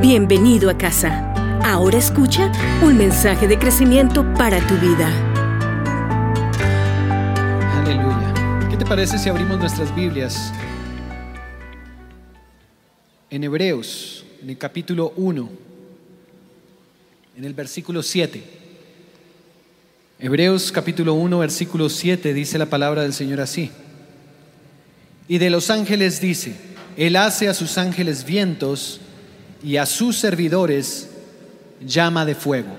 Bienvenido a casa. Ahora escucha un mensaje de crecimiento para tu vida. Aleluya. ¿Qué te parece si abrimos nuestras Biblias en Hebreos, en el capítulo 1, en el versículo 7? Hebreos capítulo 1, versículo 7 dice la palabra del Señor así. Y de los ángeles dice, Él hace a sus ángeles vientos y a sus servidores llama de fuego.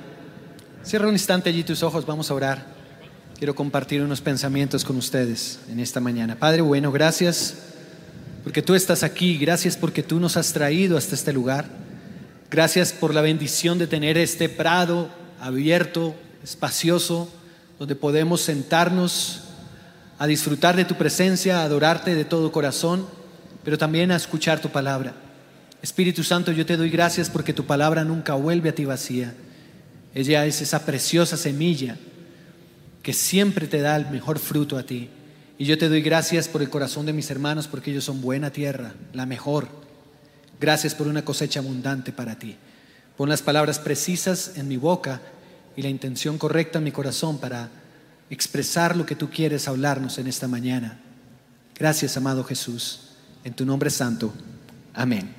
Cierra un instante allí tus ojos, vamos a orar. Quiero compartir unos pensamientos con ustedes en esta mañana. Padre bueno, gracias porque tú estás aquí, gracias porque tú nos has traído hasta este lugar. Gracias por la bendición de tener este prado abierto, espacioso, donde podemos sentarnos a disfrutar de tu presencia, a adorarte de todo corazón, pero también a escuchar tu palabra. Espíritu Santo, yo te doy gracias porque tu palabra nunca vuelve a ti vacía. Ella es esa preciosa semilla que siempre te da el mejor fruto a ti. Y yo te doy gracias por el corazón de mis hermanos porque ellos son buena tierra, la mejor. Gracias por una cosecha abundante para ti. Pon las palabras precisas en mi boca y la intención correcta en mi corazón para expresar lo que tú quieres hablarnos en esta mañana. Gracias, amado Jesús. En tu nombre santo. Amén.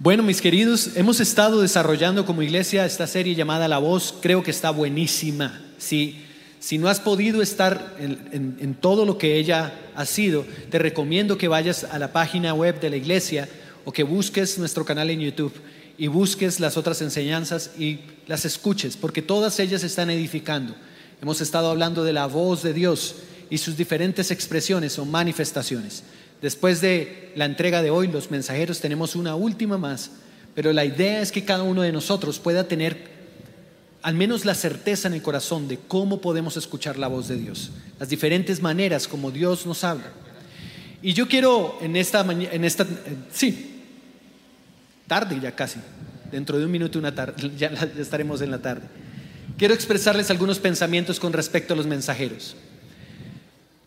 Bueno, mis queridos, hemos estado desarrollando como iglesia esta serie llamada La Voz. Creo que está buenísima. Si, si no has podido estar en, en todo lo que ella ha sido, te recomiendo que vayas a la página web de la iglesia o que busques nuestro canal en YouTube y busques las otras enseñanzas y las escuches, porque todas ellas están edificando. Hemos estado hablando de la voz de Dios y sus diferentes expresiones o manifestaciones. Después de la entrega de hoy, los mensajeros tenemos una última más, pero la idea es que cada uno de nosotros pueda tener al menos la certeza en el corazón de cómo podemos escuchar la voz de Dios, las diferentes maneras como Dios nos habla. Y yo quiero en esta en esta sí, tarde ya casi, dentro de un minuto una tarde, ya estaremos en la tarde. Quiero expresarles algunos pensamientos con respecto a los mensajeros.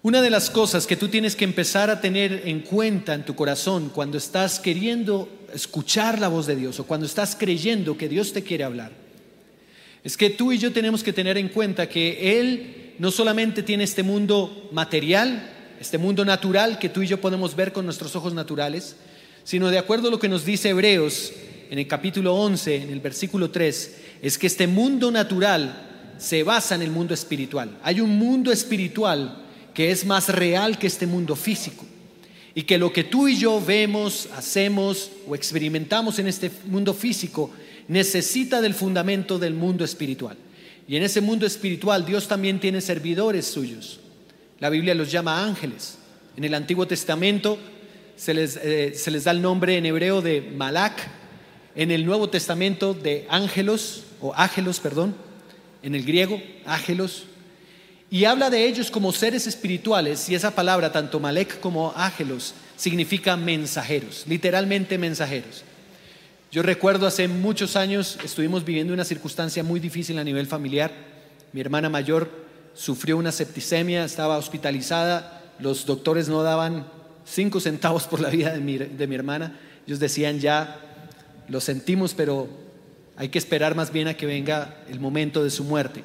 Una de las cosas que tú tienes que empezar a tener en cuenta en tu corazón cuando estás queriendo escuchar la voz de Dios o cuando estás creyendo que Dios te quiere hablar, es que tú y yo tenemos que tener en cuenta que Él no solamente tiene este mundo material, este mundo natural que tú y yo podemos ver con nuestros ojos naturales, sino de acuerdo a lo que nos dice Hebreos en el capítulo 11, en el versículo 3, es que este mundo natural se basa en el mundo espiritual. Hay un mundo espiritual que es más real que este mundo físico. Y que lo que tú y yo vemos, hacemos o experimentamos en este mundo físico necesita del fundamento del mundo espiritual. Y en ese mundo espiritual Dios también tiene servidores suyos. La Biblia los llama ángeles. En el Antiguo Testamento se les, eh, se les da el nombre en hebreo de Malak. En el Nuevo Testamento de ángelos, o ágelos, perdón. En el griego, ágelos y habla de ellos como seres espirituales, y esa palabra, tanto Malek como Ágelos, significa mensajeros, literalmente mensajeros. Yo recuerdo hace muchos años estuvimos viviendo una circunstancia muy difícil a nivel familiar. Mi hermana mayor sufrió una septicemia, estaba hospitalizada, los doctores no daban cinco centavos por la vida de mi, de mi hermana. Ellos decían ya, lo sentimos, pero hay que esperar más bien a que venga el momento de su muerte.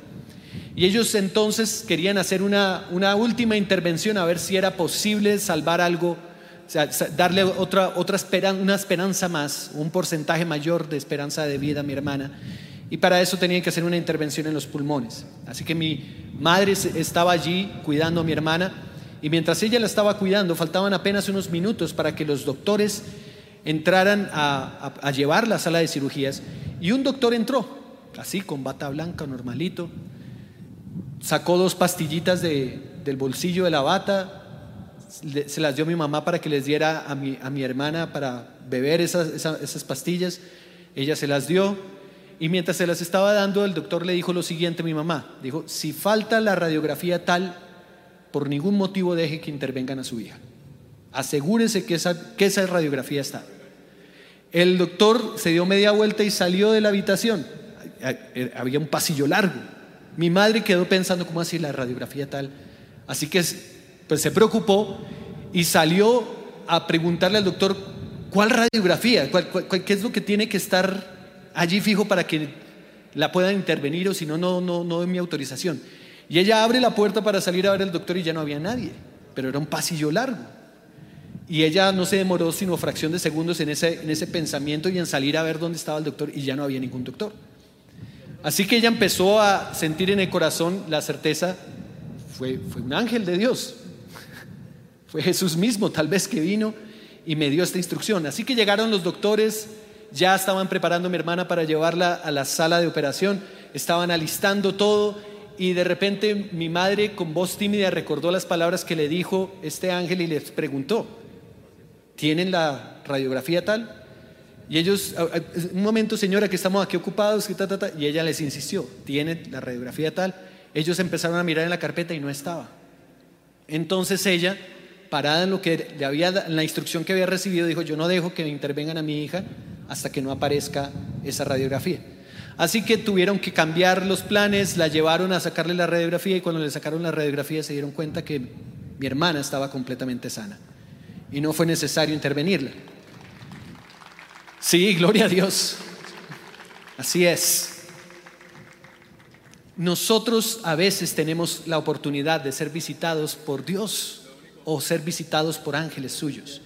Y ellos entonces querían hacer una, última intervención a ver si era posible salvar algo, darle otra, otra esperanza, una esperanza más, un porcentaje mayor de esperanza de vida a mi hermana. Y para eso tenían que hacer una intervención en los pulmones. Así que mi madre estaba allí cuidando a mi hermana y mientras ella la estaba cuidando faltaban apenas unos minutos para que los doctores entraran a llevar la sala de cirugías y un doctor entró, así con bata blanca, normalito, sacó dos pastillitas del bolsillo de la bata, se las dio a mi mamá para que les diera a mi, a mi hermana para beber esas, esas, pastillas. Ella se las dio y mientras se las estaba dando, el doctor le dijo lo siguiente a mi mamá. Dijo, si falta la radiografía tal, por ningún motivo deje que intervengan a su hija. Asegúrese que esa, que esa radiografía está. El doctor se dio media vuelta y salió de la habitación. Había un pasillo largo. Mi madre quedó pensando cómo así la radiografía tal. Así que pues se preocupó y salió a preguntarle al doctor ¿cuál radiografía? qué es lo que tiene que estar allí fijo para que la puedan intervenir o si no, no, no, no doy mi autorización? Y ella abre la puerta para salir a ver al doctor y ya no había nadie, pero era un pasillo largo. Y ella no se demoró sino fracción de segundos en ese, en ese pensamiento y en salir a ver dónde estaba el doctor y ya no había ningún doctor. Así que ella empezó a sentir en el corazón la certeza, fue, fue un ángel de Dios, fue Jesús mismo tal vez que vino y me dio esta instrucción. Así que llegaron los doctores, ya estaban preparando a mi hermana para llevarla a la sala de operación, estaban alistando todo y de repente mi madre con voz tímida recordó las palabras que le dijo este ángel y les preguntó, ¿tienen la radiografía tal? Y ellos, un momento señora que estamos aquí ocupados, y ella les insistió, ¿tienen la radiografía tal? Ellos empezaron a mirar en la carpeta y no estaba. Entonces ella parada en lo que le había en la instrucción que había recibido, dijo, yo no dejo que intervengan a mi hija hasta que no aparezca esa radiografía. Así que tuvieron que cambiar los planes, la llevaron a sacarle la radiografía y cuando le sacaron la radiografía se dieron cuenta que mi hermana estaba completamente sana y no fue necesario intervenirla. Sí, gloria a Dios. Así es. Nosotros a veces tenemos la oportunidad de ser visitados por Dios o ser visitados por ángeles suyos.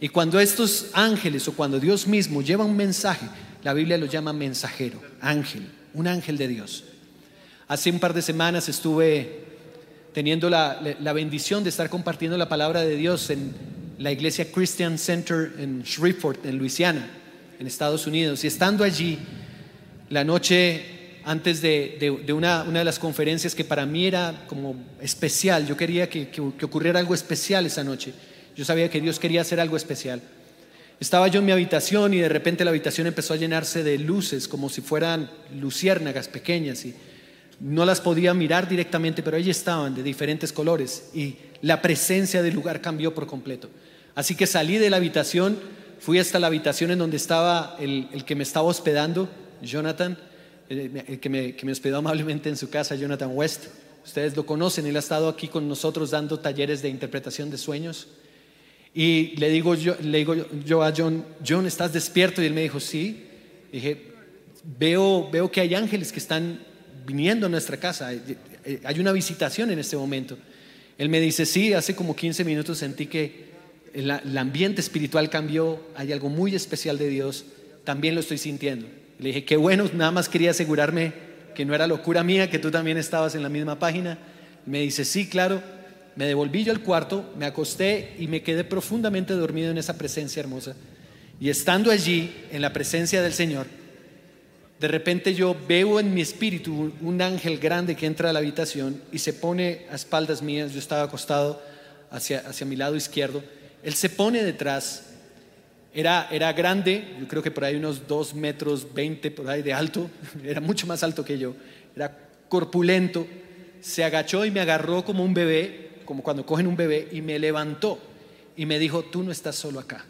Y cuando estos ángeles o cuando Dios mismo lleva un mensaje, la Biblia lo llama mensajero, ángel, un ángel de Dios. Hace un par de semanas estuve teniendo la, bendición de estar compartiendo la palabra de Dios en la iglesia Christian Center en Shreveport, en Luisiana, en Estados Unidos. Y estando allí, la noche antes de, una, de las conferencias que para mí era como especial. Yo quería que, ocurriera algo especial esa noche. Yo sabía que Dios quería hacer algo especial. Estaba yo en mi habitación y de repente la habitación empezó a llenarse de luces, como si fueran luciérnagas pequeñas. Y no las podía mirar directamente, pero allí estaban de diferentes colores. Y la presencia del lugar cambió por completo. Así que salí de la habitación, fui hasta la habitación en donde estaba el que me estaba hospedando, Jonathan el que me, que me hospedó amablemente en su casa, Jonathan West. Ustedes lo conocen, él ha estado aquí con nosotros dando talleres de interpretación de sueños. Y le digo yo, le digo yo a John, John, ¿estás despierto? Y él me dijo, sí. dije, veo, veo que hay ángeles que están viniendo a nuestra casa. Hay una visitación en este momento. Él me dice, sí, hace como 15 minutos sentí que el ambiente espiritual cambió, hay algo muy especial de Dios, también lo estoy sintiendo. Le dije, qué bueno, nada más quería asegurarme que no era locura mía, que tú también estabas en la misma página. Me dice, sí, claro. Me devolví yo al cuarto, me acosté y me quedé profundamente dormido en esa presencia hermosa. Y estando allí, en la presencia del Señor, de repente yo veo en mi espíritu un ángel grande que entra a la habitación y se pone a espaldas mías. Yo estaba acostado hacia, hacia mi lado izquierdo. Él se pone detrás era, era grande, yo creo que por ahí unos 2 metros 20 por ahí de alto, era mucho más alto que yo, era corpulento, se agachó y me agarró como un bebé, como cuando cogen un bebé, y me levantó y me dijo, tú no estás solo acá.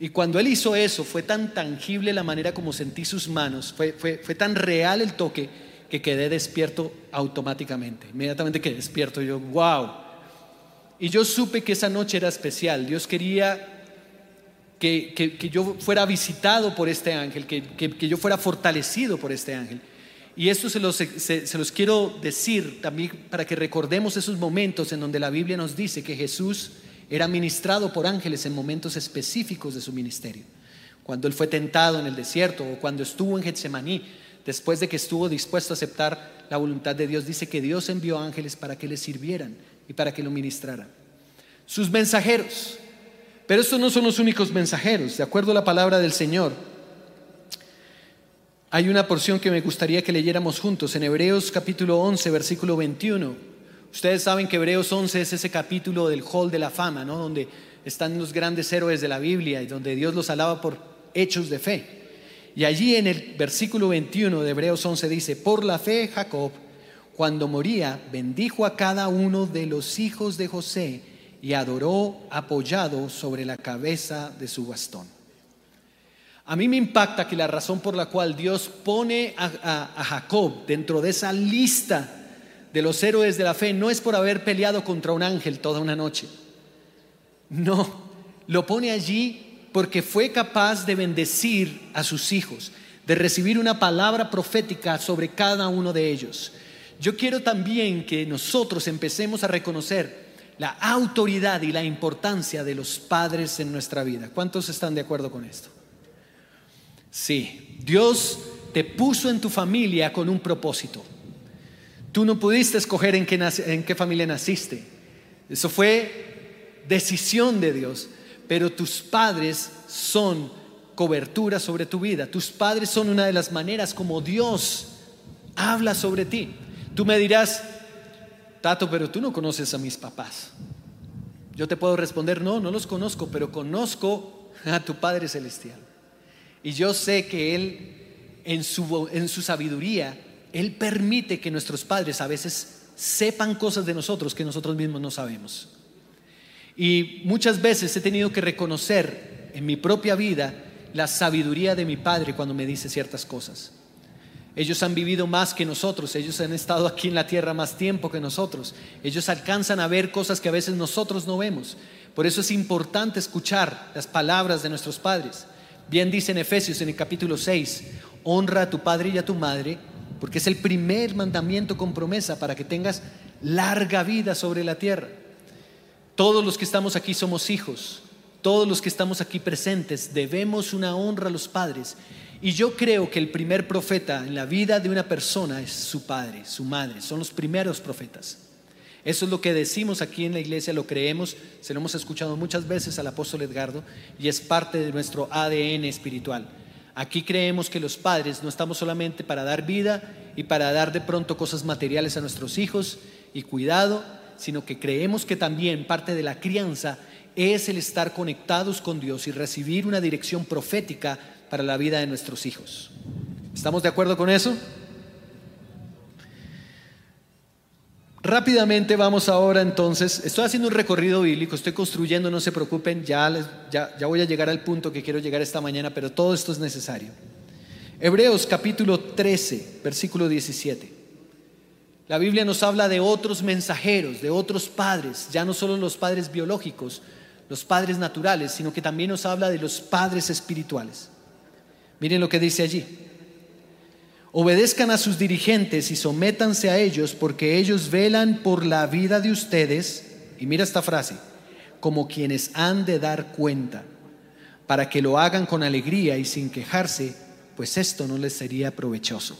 Y cuando él hizo eso, fue tan tangible la manera como sentí sus manos, fue, fue, fue tan real el toque que quedé despierto automáticamente. Inmediatamente quedé despierto, yo, wow. Y yo supe que esa noche era especial. Dios quería que, yo fuera visitado por este ángel, que, yo fuera fortalecido por este ángel. Y esto se los, se los quiero decir también para que recordemos esos momentos en donde la Biblia nos dice que Jesús era ministrado por ángeles en momentos específicos de su ministerio. Cuando él fue tentado en el desierto o cuando estuvo en Getsemaní, después de que estuvo dispuesto a aceptar la voluntad de Dios, dice que Dios envió ángeles para que le sirvieran y para que lo ministraran. Sus mensajeros, pero estos no son los únicos mensajeros, de acuerdo a la palabra del Señor. Hay una porción que me gustaría que leyéramos juntos en Hebreos capítulo 11, versículo 21. Ustedes saben que Hebreos 11 es ese capítulo del Hall de la Fama, ¿no? donde están los grandes héroes de la Biblia y donde Dios los alaba por hechos de fe. Y allí en el versículo 21 de Hebreos 11 dice, por la fe Jacob, cuando moría, bendijo a cada uno de los hijos de José y adoró apoyado sobre la cabeza de su bastón. A mí me impacta que la razón por la cual Dios pone a, Jacob dentro de esa lista de los héroes de la fe no es por haber peleado contra un ángel toda una noche. No, lo pone allí porque fue capaz de bendecir a sus hijos, de recibir una palabra profética sobre cada uno de ellos. Yo quiero también que nosotros empecemos a reconocer la autoridad y la importancia de los padres en nuestra vida. ¿Cuántos están de acuerdo con esto? Sí, Dios te puso en tu familia con un propósito. Tú no pudiste escoger en qué, en qué familia naciste. Eso fue decisión de Dios. Pero tus padres son cobertura sobre tu vida. Tus padres son una de las maneras como Dios habla sobre ti. Tú me dirás, Tato, pero tú no conoces a mis papás. Yo te puedo responder, no, no los conozco, pero conozco a tu Padre Celestial. Y yo sé que Él, en su, en su sabiduría, Él permite que nuestros padres a veces sepan cosas de nosotros que nosotros mismos no sabemos. Y muchas veces he tenido que reconocer en mi propia vida la sabiduría de mi Padre cuando me dice ciertas cosas. Ellos han vivido más que nosotros, ellos han estado aquí en la tierra más tiempo que nosotros, ellos alcanzan a ver cosas que a veces nosotros no vemos. Por eso es importante escuchar las palabras de nuestros padres. Bien dice en Efesios en el capítulo 6, honra a tu padre y a tu madre, porque es el primer mandamiento con promesa para que tengas larga vida sobre la tierra. Todos los que estamos aquí somos hijos, todos los que estamos aquí presentes debemos una honra a los padres y yo creo que el primer profeta en la vida de una persona es su padre, su madre, son los primeros profetas. Eso es lo que decimos aquí en la iglesia, lo creemos, se lo hemos escuchado muchas veces al apóstol Edgardo y es parte de nuestro ADN espiritual. Aquí creemos que los padres no estamos solamente para dar vida y para dar de pronto cosas materiales a nuestros hijos y cuidado, sino que creemos que también parte de la crianza es el estar conectados con Dios y recibir una dirección profética para la vida de nuestros hijos. ¿Estamos de acuerdo con eso? Rápidamente vamos ahora entonces, estoy haciendo un recorrido bíblico, estoy construyendo, no se preocupen, ya, ya, ya voy a llegar al punto que quiero llegar esta mañana, pero todo esto es necesario. Hebreos capítulo 13, versículo 17. La Biblia nos habla de otros mensajeros, de otros padres, ya no solo los padres biológicos, los padres naturales, sino que también nos habla de los padres espirituales. Miren lo que dice allí. Obedezcan a sus dirigentes y sométanse a ellos porque ellos velan por la vida de ustedes, y mira esta frase, como quienes han de dar cuenta, para que lo hagan con alegría y sin quejarse, pues esto no les sería provechoso.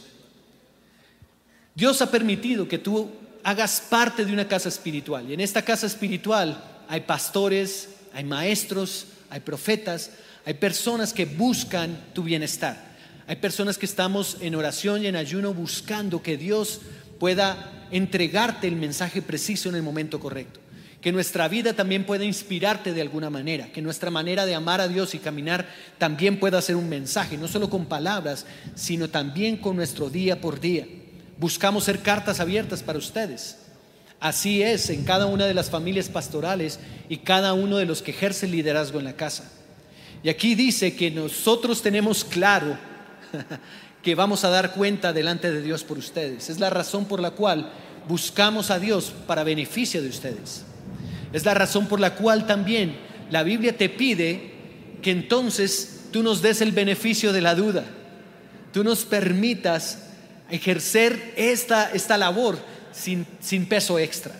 Dios ha permitido que tú hagas parte de una casa espiritual, y en esta casa espiritual hay pastores, hay maestros, hay profetas, hay personas que buscan tu bienestar. Hay personas que estamos en oración y en ayuno buscando que Dios pueda entregarte el mensaje preciso en el momento correcto. Que nuestra vida también pueda inspirarte de alguna manera. Que nuestra manera de amar a Dios y caminar también pueda ser un mensaje, no solo con palabras, sino también con nuestro día por día. Buscamos ser cartas abiertas para ustedes. Así es en cada una de las familias pastorales y cada uno de los que ejercen liderazgo en la casa. Y aquí dice que nosotros tenemos claro que vamos a dar cuenta delante de Dios por ustedes. Es la razón por la cual buscamos a Dios para beneficio de ustedes. Es la razón por la cual también la Biblia te pide que entonces tú nos des el beneficio de la duda. Tú nos permitas ejercer esta, esta labor sin, sin peso extra.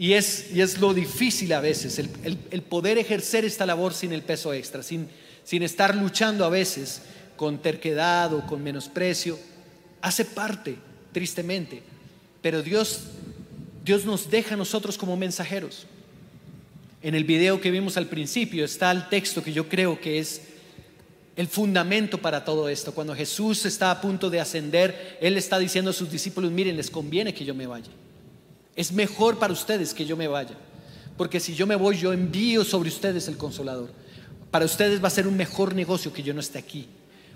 Y es, y es lo difícil a veces, el, poder ejercer esta labor sin el peso extra, sin, sin estar luchando a veces con terquedad o con menosprecio. Hace parte, tristemente. Pero Dios, Dios nos deja a nosotros como mensajeros. En el video que vimos al principio está el texto que yo creo que es el fundamento para todo esto. Cuando Jesús está a punto de ascender, Él está diciendo a sus discípulos, miren, les conviene que yo me vaya. Es mejor para ustedes que yo me vaya, porque si yo me voy, yo envío sobre ustedes el consolador. Para ustedes va a ser un mejor negocio que yo no esté aquí,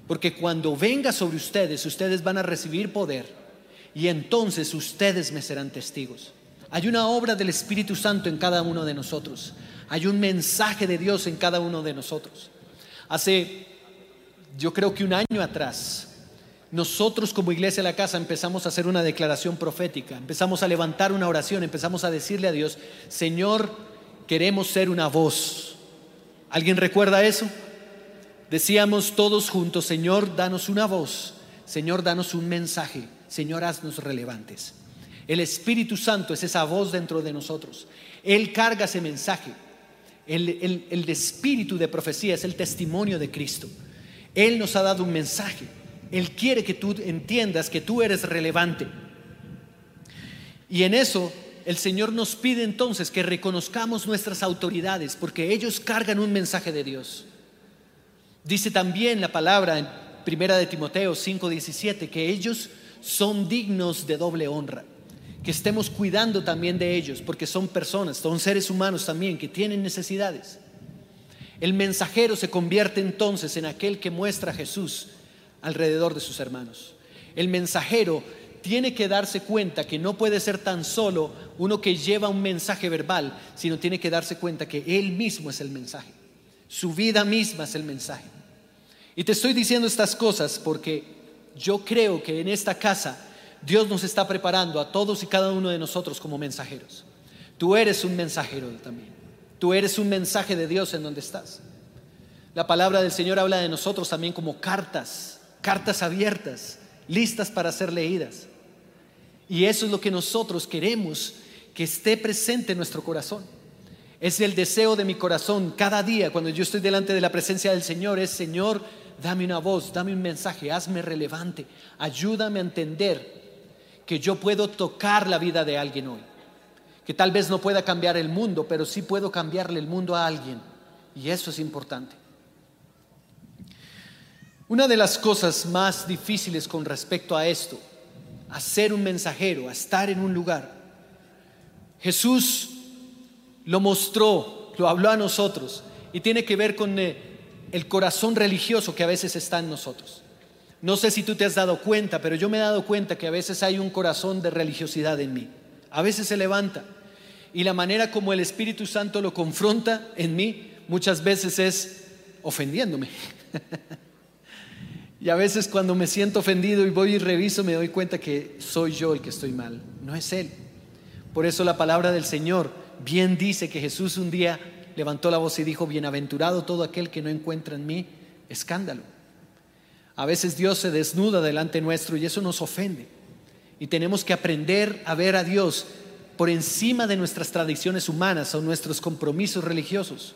porque cuando venga sobre ustedes, ustedes van a recibir poder y entonces ustedes me serán testigos. Hay una obra del Espíritu Santo en cada uno de nosotros. Hay un mensaje de Dios en cada uno de nosotros. Hace, yo creo que un año atrás, nosotros como iglesia de la casa empezamos a hacer una declaración profética, empezamos a levantar una oración, empezamos a decirle a Dios, Señor, queremos ser una voz ¿Alguien recuerda eso? Decíamos todos juntos, Señor, danos una voz, Señor, danos un mensaje, Señor, haznos relevantes. El Espíritu Santo es esa voz dentro de nosotros. Él carga ese mensaje. El, el, espíritu de profecía es el testimonio de Cristo. Él nos ha dado un mensaje. Él quiere que tú entiendas que tú eres relevante. Y en eso el Señor nos pide entonces que reconozcamos nuestras autoridades, porque ellos cargan un mensaje de Dios. Dice también la palabra en Primera de Timoteo 5:17 que ellos son dignos de doble honra que estemos cuidando también de ellos, porque son personas, son seres humanos también que tienen necesidades. El mensajero se convierte entonces en aquel que muestra a Jesús alrededor de sus hermanos. El mensajero tiene que darse cuenta que no puede ser tan solo uno que lleva un mensaje verbal, sino tiene que darse cuenta que él mismo es el mensaje. Su vida misma es el mensaje. Y te estoy diciendo estas cosas porque yo creo que en esta casa Dios nos está preparando a todos y cada uno de nosotros como mensajeros. Tú eres un mensajero también. Tú eres un mensaje de Dios en donde estás. La palabra del Señor habla de nosotros también como cartas, cartas abiertas, listas para ser leídas. Y eso es lo que nosotros queremos que esté presente en nuestro corazón. Es el deseo de mi corazón cada día cuando yo estoy delante de la presencia del Señor, es Señor, dame una voz, dame un mensaje, hazme relevante, ayúdame a entender que yo puedo tocar la vida de alguien hoy. Que tal vez no pueda cambiar el mundo, pero sí puedo cambiarle el mundo a alguien. Y eso es importante. Una de las cosas más difíciles con respecto a esto, a ser un mensajero, estar en un lugar, Jesús lo mostró, lo habló a nosotros y tiene que ver con eh, el corazón religioso que a veces está en nosotros. No sé si tú te has dado cuenta, pero yo me he dado cuenta que a veces hay un corazón de religiosidad en mí. A veces se levanta. Y la manera como el Espíritu Santo lo confronta en mí muchas veces es ofendiéndome. y a veces cuando me siento ofendido y voy y reviso me doy cuenta que soy yo el que estoy mal, no es Él. Por eso la palabra del Señor bien dice que Jesús un día levantó la voz y dijo, bienaventurado todo aquel que no encuentra en mí escándalo. A veces Dios se desnuda delante nuestro y eso nos ofende. Y tenemos que aprender a ver a Dios por encima de nuestras tradiciones humanas o nuestros compromisos religiosos.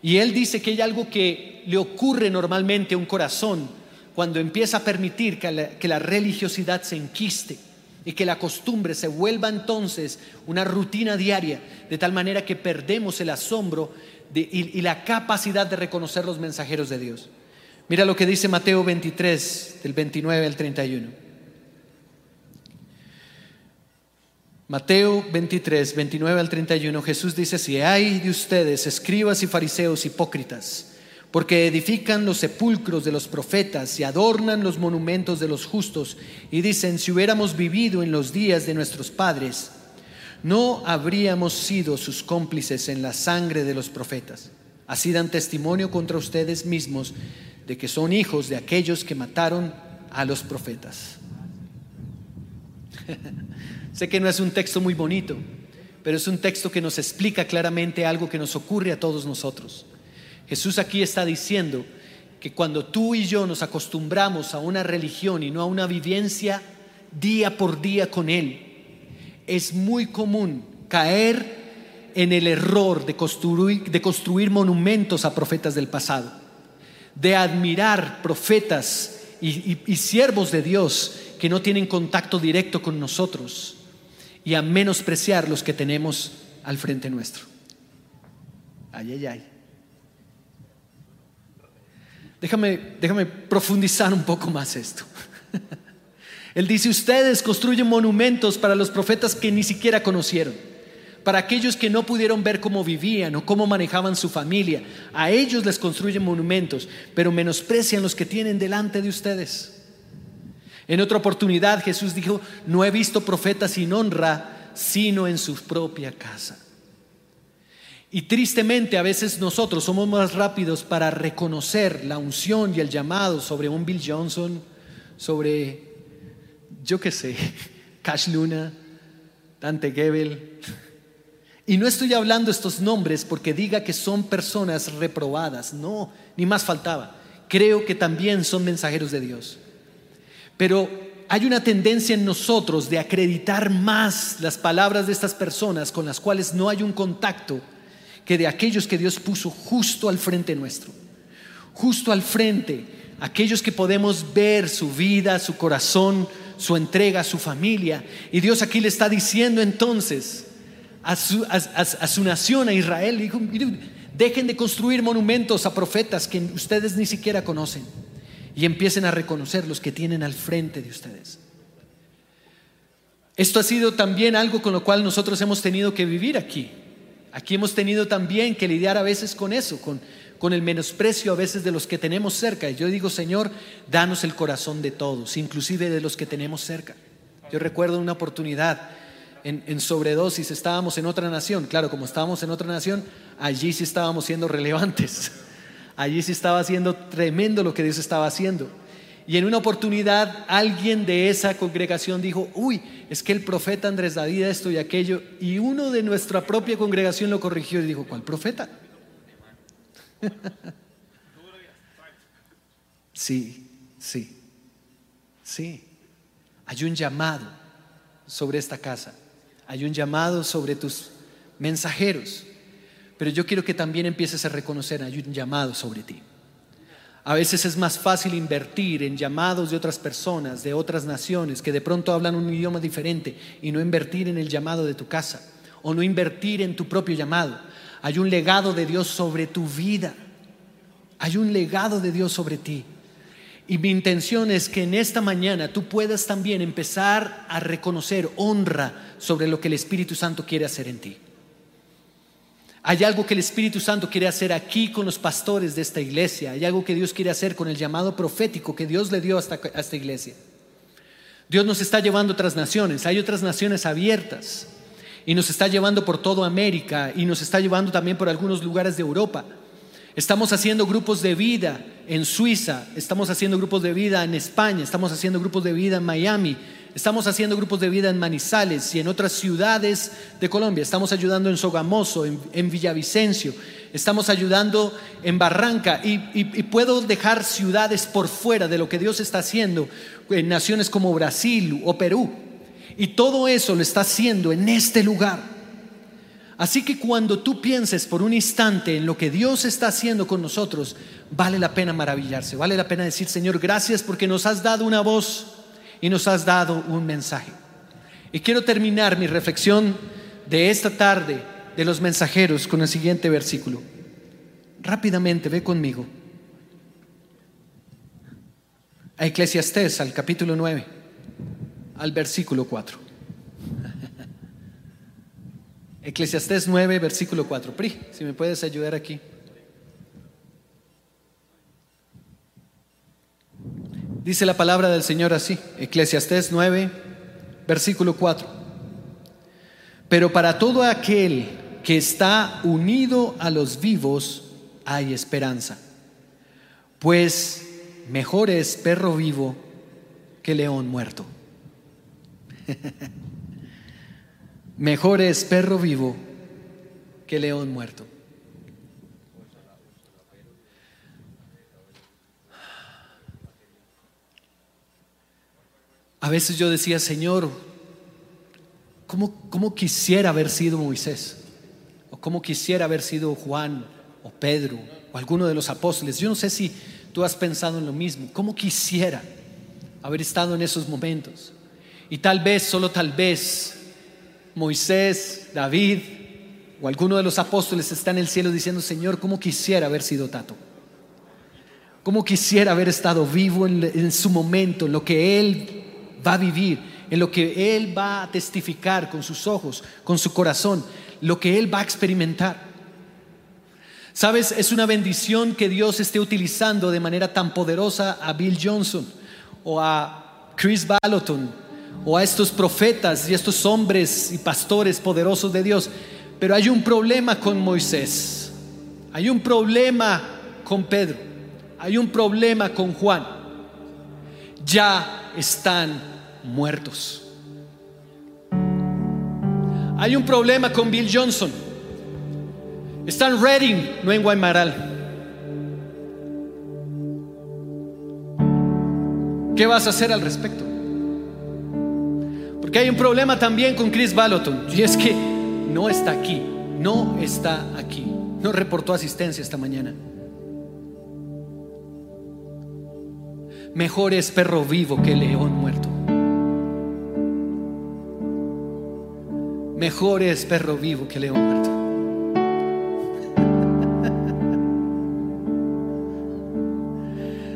Y Él dice que hay algo que le ocurre normalmente a un corazón cuando empieza a permitir que la, religiosidad se enquiste y que la costumbre se vuelva entonces una rutina diaria, de tal manera que perdemos el asombro y la capacidad de reconocer los mensajeros de Dios. Mira lo que dice Mateo 23, del 29 al 31. Mateo 23, 29 al 31, Jesús dice si hay de ustedes, escribas y fariseos hipócritas, porque edifican los sepulcros de los profetas y adornan los monumentos de los justos, y dicen, si hubiéramos vivido en los días de nuestros padres, no habríamos sido sus cómplices en la sangre de los profetas. Así dan testimonio contra ustedes mismos de que son hijos de aquellos que mataron a los profetas. sé que no es un texto muy bonito, pero es un texto que nos explica claramente algo que nos ocurre a todos nosotros. Jesús aquí está diciendo que cuando tú y yo nos acostumbramos a una religión y no a una vivencia día por día con Él, es muy común caer en el error de construir, de construir monumentos a profetas del pasado de admirar profetas y, siervos de Dios que no tienen contacto directo con nosotros y a menospreciar los que tenemos al frente nuestro. Ay, ay, ay. Déjame, déjame profundizar un poco más esto. Él dice, ustedes construyen monumentos para los profetas que ni siquiera conocieron para aquellos que no pudieron ver cómo vivían o cómo manejaban su familia. A ellos les construyen monumentos, pero menosprecian los que tienen delante de ustedes. En otra oportunidad Jesús dijo, no he visto profeta sin honra, sino en su propia casa. Y tristemente a veces nosotros somos más rápidos para reconocer la unción y el llamado sobre un Bill Johnson, sobre, yo qué sé, Cash Luna, Dante Gebel, Y no estoy hablando estos nombres porque diga que son personas reprobadas, no, ni más faltaba. Creo que también son mensajeros de Dios. Pero hay una tendencia en nosotros de acreditar más las palabras de estas personas con las cuales no hay un contacto que de aquellos que Dios puso justo al frente nuestro. Justo al frente, aquellos que podemos ver su vida, su corazón, su entrega, su familia. Y Dios aquí le está diciendo entonces a su, a, su nación, a Israel, dijo, dejen de construir monumentos a profetas que ustedes ni siquiera conocen y empiecen a reconocer los que tienen al frente de ustedes. Esto ha sido también algo con lo cual nosotros hemos tenido que vivir aquí. Aquí hemos tenido también que lidiar a veces con eso, con, con el menosprecio a veces de los que tenemos cerca. Y yo digo, Señor, danos el corazón de todos, inclusive de los que tenemos cerca. Yo recuerdo una oportunidad en, en, sobredosis, estábamos en otra nación. Claro, como estábamos en otra nación, allí sí estábamos siendo relevantes. Allí sí estaba haciendo tremendo lo que Dios estaba haciendo. Y en una oportunidad alguien de esa congregación dijo, uy, es que el profeta Andrés David esto y aquello. Y uno de nuestra propia congregación lo corrigió y dijo, ¿cuál profeta? sí, sí, sí. Hay un llamado sobre esta casa. Hay un llamado sobre tus mensajeros. Pero yo quiero que también empieces a reconocer, hay un llamado sobre ti. A veces es más fácil invertir en llamados de otras personas, de otras naciones, que de pronto hablan un idioma diferente y no invertir en el llamado de tu casa o no invertir en tu propio llamado. Hay un legado de Dios sobre tu vida. Hay un legado de Dios sobre ti. Y mi intención es que en esta mañana tú puedas también empezar a reconocer honra sobre lo que el Espíritu Santo quiere hacer en ti. Hay algo que el Espíritu Santo quiere hacer aquí con los pastores de esta iglesia. Hay algo que Dios quiere hacer con el llamado profético que Dios le dio a esta, iglesia. Dios nos está llevando a otras naciones. Hay otras naciones abiertas. Y nos está llevando por toda América y nos está llevando también por algunos lugares de Europa. Estamos haciendo grupos de vida en Suiza, estamos haciendo grupos de vida en España, estamos haciendo grupos de vida en Miami, Estamos haciendo grupos de vida en Manizales y en otras ciudades de Colombia. Estamos ayudando en Sogamoso, en, Villavicencio. Estamos ayudando en Barranca y, y, puedo dejar ciudades por fuera de lo que Dios está haciendo en naciones como Brasil o Perú. Y todo eso lo está haciendo en este lugar. Así que cuando tú pienses por un instante en lo que Dios está haciendo con nosotros, vale la pena maravillarse, vale la pena decir, Señor, gracias porque nos has dado una voz y nos has dado un mensaje. Y quiero terminar mi reflexión de esta tarde de los mensajeros con el siguiente versículo. Rápidamente, ve conmigo. A Eclesiastés, al capítulo 9, al versículo 4. Eclesiastés 9, versículo 4. Pri, si me puedes ayudar aquí. Dice la palabra del Señor así, Eclesiastés 9, versículo 4. Pero para todo aquel que está unido a los vivos hay esperanza, pues mejor es perro vivo que león muerto. mejor es perro vivo que león muerto. A veces yo decía, Señor, ¿cómo, quisiera haber sido Moisés? ¿O cómo quisiera haber sido Juan o Pedro o alguno de los apóstoles? Yo no sé si tú has pensado en lo mismo. ¿Cómo quisiera haber estado en esos momentos? Y tal vez, solo tal vez, Moisés, David o alguno de los apóstoles está en el cielo diciendo, Señor, ¿cómo quisiera haber sido Tato? ¿Cómo quisiera haber estado vivo en, en su momento, en lo que Él va a vivir, en lo que Él va a testificar con sus ojos, con su corazón, lo que Él va a experimentar. Sabes, es una bendición que Dios esté utilizando de manera tan poderosa a Bill Johnson o a Chris Balloton o a estos profetas y estos hombres y pastores poderosos de Dios. Pero hay un problema con Moisés, hay un problema con Pedro, hay un problema con Juan. Ya están muertos. Hay un problema con Bill Johnson. Está en Reading, no en Guaymaral. ¿Qué vas a hacer al respecto? Porque hay un problema también con Chris Balloton y es que no está aquí, no está aquí, no reportó asistencia esta mañana. Mejor es perro vivo que león muerto. Mejor es perro vivo que león muerto.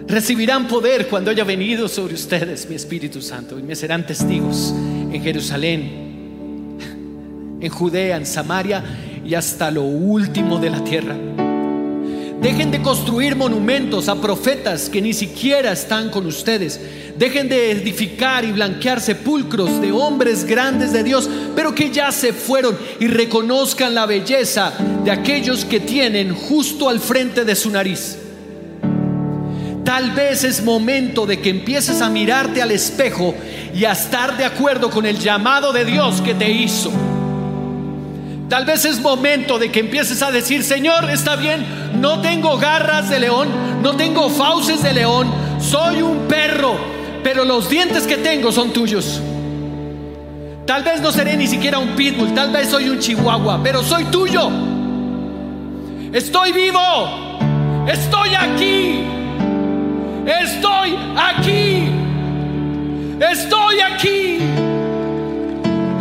Recibirán poder cuando haya venido sobre ustedes mi Espíritu Santo y me serán testigos en Jerusalén, en Judea, en Samaria y hasta lo último de la tierra. Dejen de construir monumentos a profetas que ni siquiera están con ustedes. Dejen de edificar y blanquear sepulcros de hombres grandes de Dios, pero que ya se fueron y reconozcan la belleza de aquellos que tienen justo al frente de su nariz. Tal vez es momento de que empieces a mirarte al espejo y a estar de acuerdo con el llamado de Dios que te hizo. Tal vez es momento de que empieces a decir, Señor, está bien, no tengo garras de león, no tengo fauces de león, soy un perro, pero los dientes que tengo son tuyos. Tal vez no seré ni siquiera un pitbull, tal vez soy un chihuahua, pero soy tuyo. Estoy vivo, estoy aquí, estoy aquí, estoy aquí.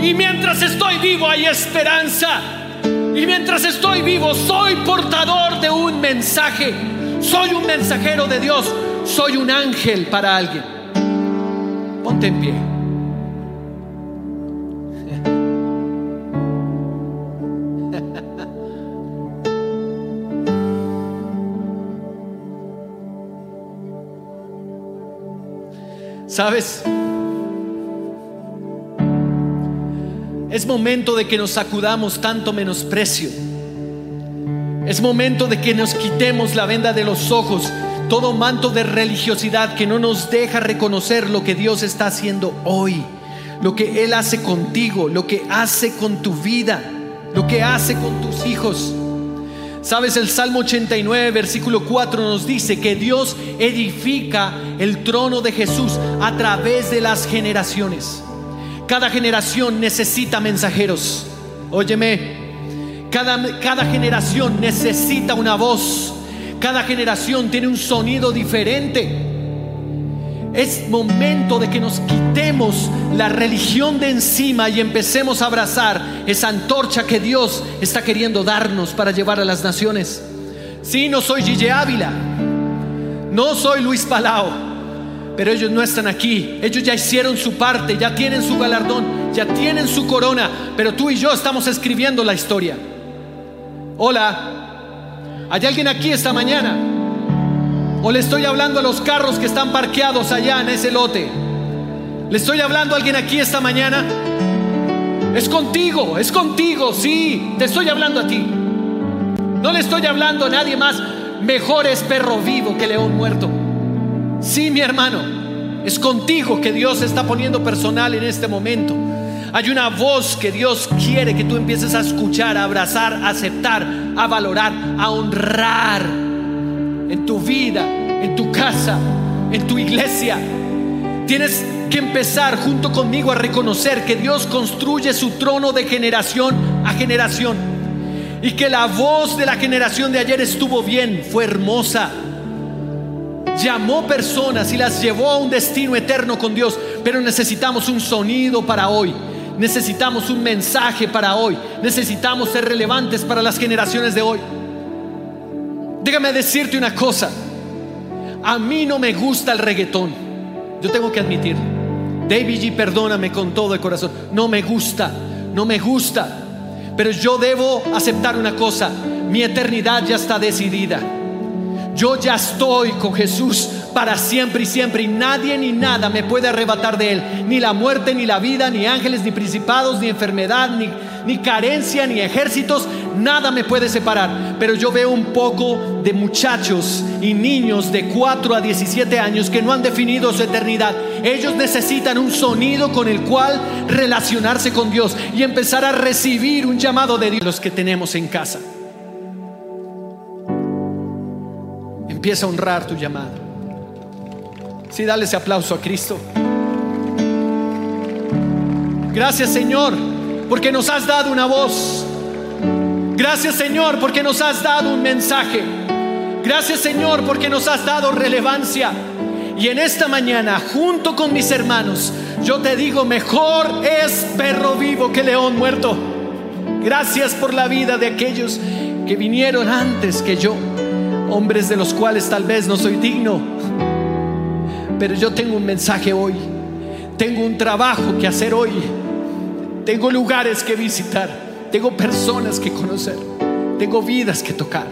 Y mientras estoy vivo hay esperanza. Y mientras estoy vivo soy portador de un mensaje. Soy un mensajero de Dios. Soy un ángel para alguien. Ponte en pie. ¿Sabes? Es momento de que nos sacudamos tanto menosprecio. Es momento de que nos quitemos la venda de los ojos, todo manto de religiosidad que no nos deja reconocer lo que Dios está haciendo hoy, lo que Él hace contigo, lo que hace con tu vida, lo que hace con tus hijos. Sabes, el Salmo 89, versículo 4 nos dice que Dios edifica el trono de Jesús a través de las generaciones. Cada generación necesita mensajeros. Óyeme, cada, cada generación necesita una voz. Cada generación tiene un sonido diferente. Es momento de que nos quitemos la religión de encima y empecemos a abrazar esa antorcha que Dios está queriendo darnos para llevar a las naciones. Sí, no soy Gille Ávila, no soy Luis Palao, pero ellos no están aquí. Ellos ya hicieron su parte, ya tienen su galardón, ya tienen su corona. Pero tú y yo estamos escribiendo la historia. Hola, ¿hay alguien aquí esta mañana? ¿O le estoy hablando a los carros que están parqueados allá en ese lote? ¿Le estoy hablando a alguien aquí esta mañana? Es contigo, es contigo, sí, te estoy hablando a ti. No le estoy hablando a nadie más. Mejor es perro vivo que león muerto. Sí, mi hermano, es contigo que Dios está poniendo personal en este momento. Hay una voz que Dios quiere que tú empieces a escuchar, a abrazar, a aceptar, a valorar, a honrar en tu vida, en tu casa, en tu iglesia. Tienes que empezar junto conmigo a reconocer que Dios construye su trono de generación a generación y que la voz de la generación de ayer estuvo bien, fue hermosa llamó personas y las llevó a un destino eterno con Dios, pero necesitamos un sonido para hoy. Necesitamos un mensaje para hoy. Necesitamos ser relevantes para las generaciones de hoy. Déjame decirte una cosa. A mí no me gusta el reggaetón. Yo tengo que admitir. David G, perdóname con todo el corazón. No me gusta. No me gusta. Pero yo debo aceptar una cosa. Mi eternidad ya está decidida. Yo ya estoy con Jesús para siempre y siempre y nadie ni nada me puede arrebatar de Él. Ni la muerte, ni la vida, ni ángeles, ni principados, ni enfermedad, ni, ni carencia, ni ejércitos. nada me puede separar. Pero yo veo un poco de muchachos y niños de 4 a 17 años que no han definido su eternidad. Ellos necesitan un sonido con el cual relacionarse con Dios y empezar a recibir un llamado de Dios que tenemos en casa. Empieza a honrar tu llamado. Sí, dale ese aplauso a Cristo. Gracias Señor, porque nos has dado una voz. Gracias Señor, porque nos has dado un mensaje. Gracias Señor, porque nos has dado relevancia. Y en esta mañana, junto con mis hermanos, yo te digo, mejor es perro vivo que león muerto. Gracias por la vida de aquellos que vinieron antes que yo, hombres de los cuales tal vez no soy digno pero yo tengo un mensaje hoy. Tengo un trabajo que hacer hoy. Tengo lugares que visitar. Tengo personas que conocer. Tengo vidas que tocar.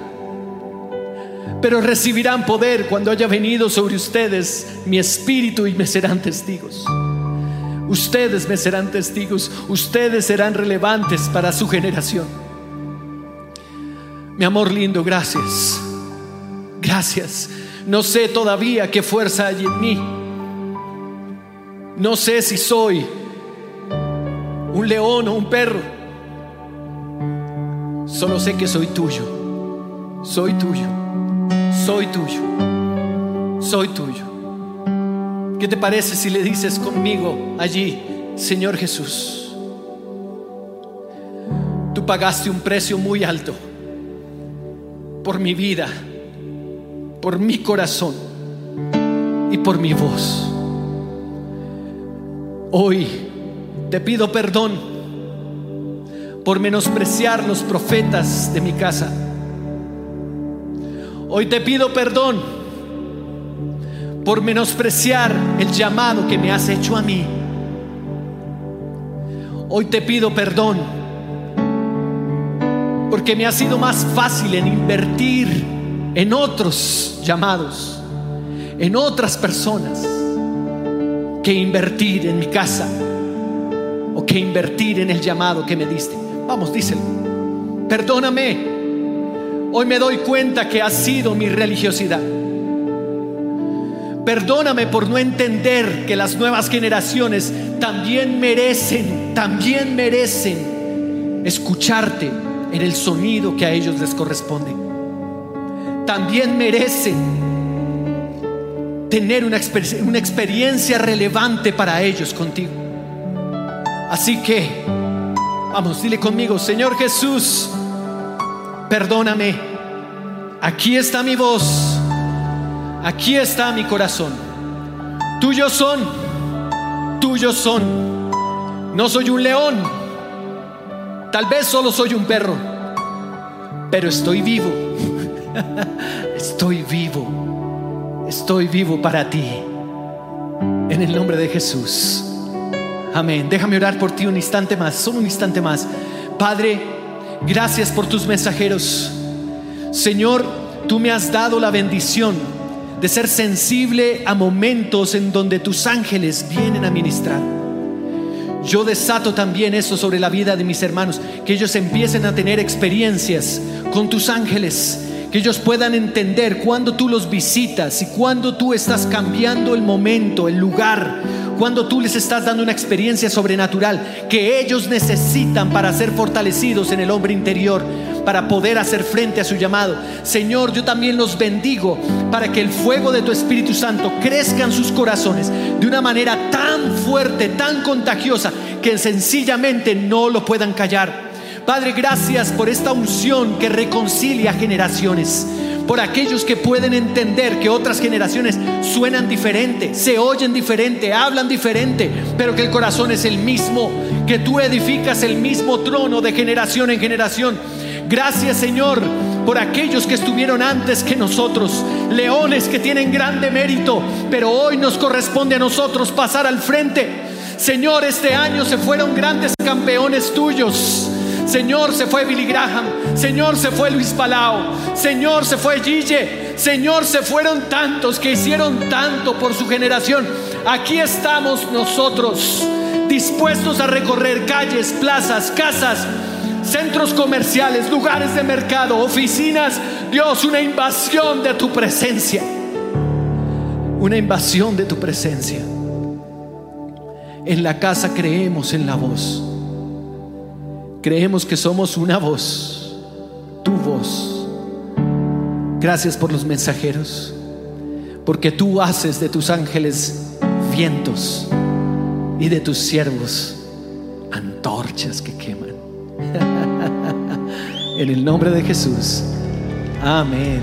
Pero recibirán poder cuando haya venido sobre ustedes mi espíritu y me serán testigos. Ustedes me serán testigos. Ustedes serán relevantes para su generación. Mi amor lindo, gracias. Gracias no sé todavía qué fuerza hay en mí. No sé si soy un león o un perro. Solo sé que soy tuyo. Soy tuyo. Soy tuyo. Soy tuyo. ¿Qué te parece si le dices conmigo allí, Señor Jesús? Tú pagaste un precio muy alto por mi vida por mi corazón y por mi voz. Hoy te pido perdón por menospreciar los profetas de mi casa. Hoy te pido perdón por menospreciar el llamado que me has hecho a mí. Hoy te pido perdón porque me ha sido más fácil en invertir en otros llamados, en otras personas, que invertir en mi casa o que invertir en el llamado que me diste. Vamos, díselo. Perdóname. Hoy me doy cuenta que ha sido mi religiosidad. Perdóname por no entender que las nuevas generaciones también merecen, también merecen escucharte en el sonido que a ellos les corresponde también merecen tener una, una experiencia relevante para ellos contigo. Así que, vamos, dile conmigo, Señor Jesús, perdóname. Aquí está mi voz, aquí está mi corazón. Tuyos son, tuyos son. No soy un león, tal vez solo soy un perro, pero estoy vivo estoy vivo, estoy vivo para ti. En el nombre de Jesús. Amén. Déjame orar por ti un instante más, solo un instante más. Padre, gracias por tus mensajeros. Señor, tú me has dado la bendición de ser sensible a momentos en donde tus ángeles vienen a ministrar. Yo desato también eso sobre la vida de mis hermanos, que ellos empiecen a tener experiencias con tus ángeles que ellos puedan entender cuando tú los visitas y cuando tú estás cambiando el momento, el lugar, cuando tú les estás dando una experiencia sobrenatural que ellos necesitan para ser fortalecidos en el hombre interior, para poder hacer frente a su llamado. Señor, yo también los bendigo para que el fuego de tu Espíritu Santo crezca en sus corazones de una manera tan fuerte, tan contagiosa, que sencillamente no lo puedan callar Padre, gracias por esta unción que reconcilia generaciones. Por aquellos que pueden entender que otras generaciones suenan diferente, se oyen diferente, hablan diferente, pero que el corazón es el mismo, que tú edificas el mismo trono de generación en generación. Gracias Señor por aquellos que estuvieron antes que nosotros, leones que tienen grande mérito, pero hoy nos corresponde a nosotros pasar al frente. Señor, este año se fueron grandes campeones tuyos. Señor, se fue Billy Graham. Señor, se fue Luis Palau. Señor, se fue Gille. Señor, se fueron tantos que hicieron tanto por su generación. Aquí estamos nosotros, dispuestos a recorrer calles, plazas, casas. centros comerciales, lugares de mercado, oficinas. Dios, una invasión de tu presencia. Una invasión de tu presencia. En la casa creemos en la voz. Creemos que somos una voz, tu voz. Gracias por los mensajeros, porque tú haces de tus ángeles vientos y de tus siervos antorchas que queman. en el nombre de Jesús. Amén.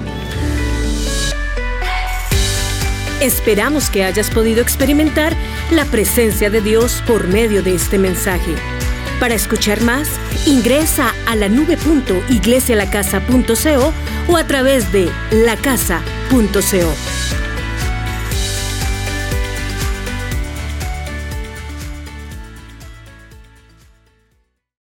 Esperamos que hayas podido experimentar la presencia de Dios por medio de este mensaje. Para escuchar más, ingresa a la nube.iglesialacasa.co o a través de lacasa.co.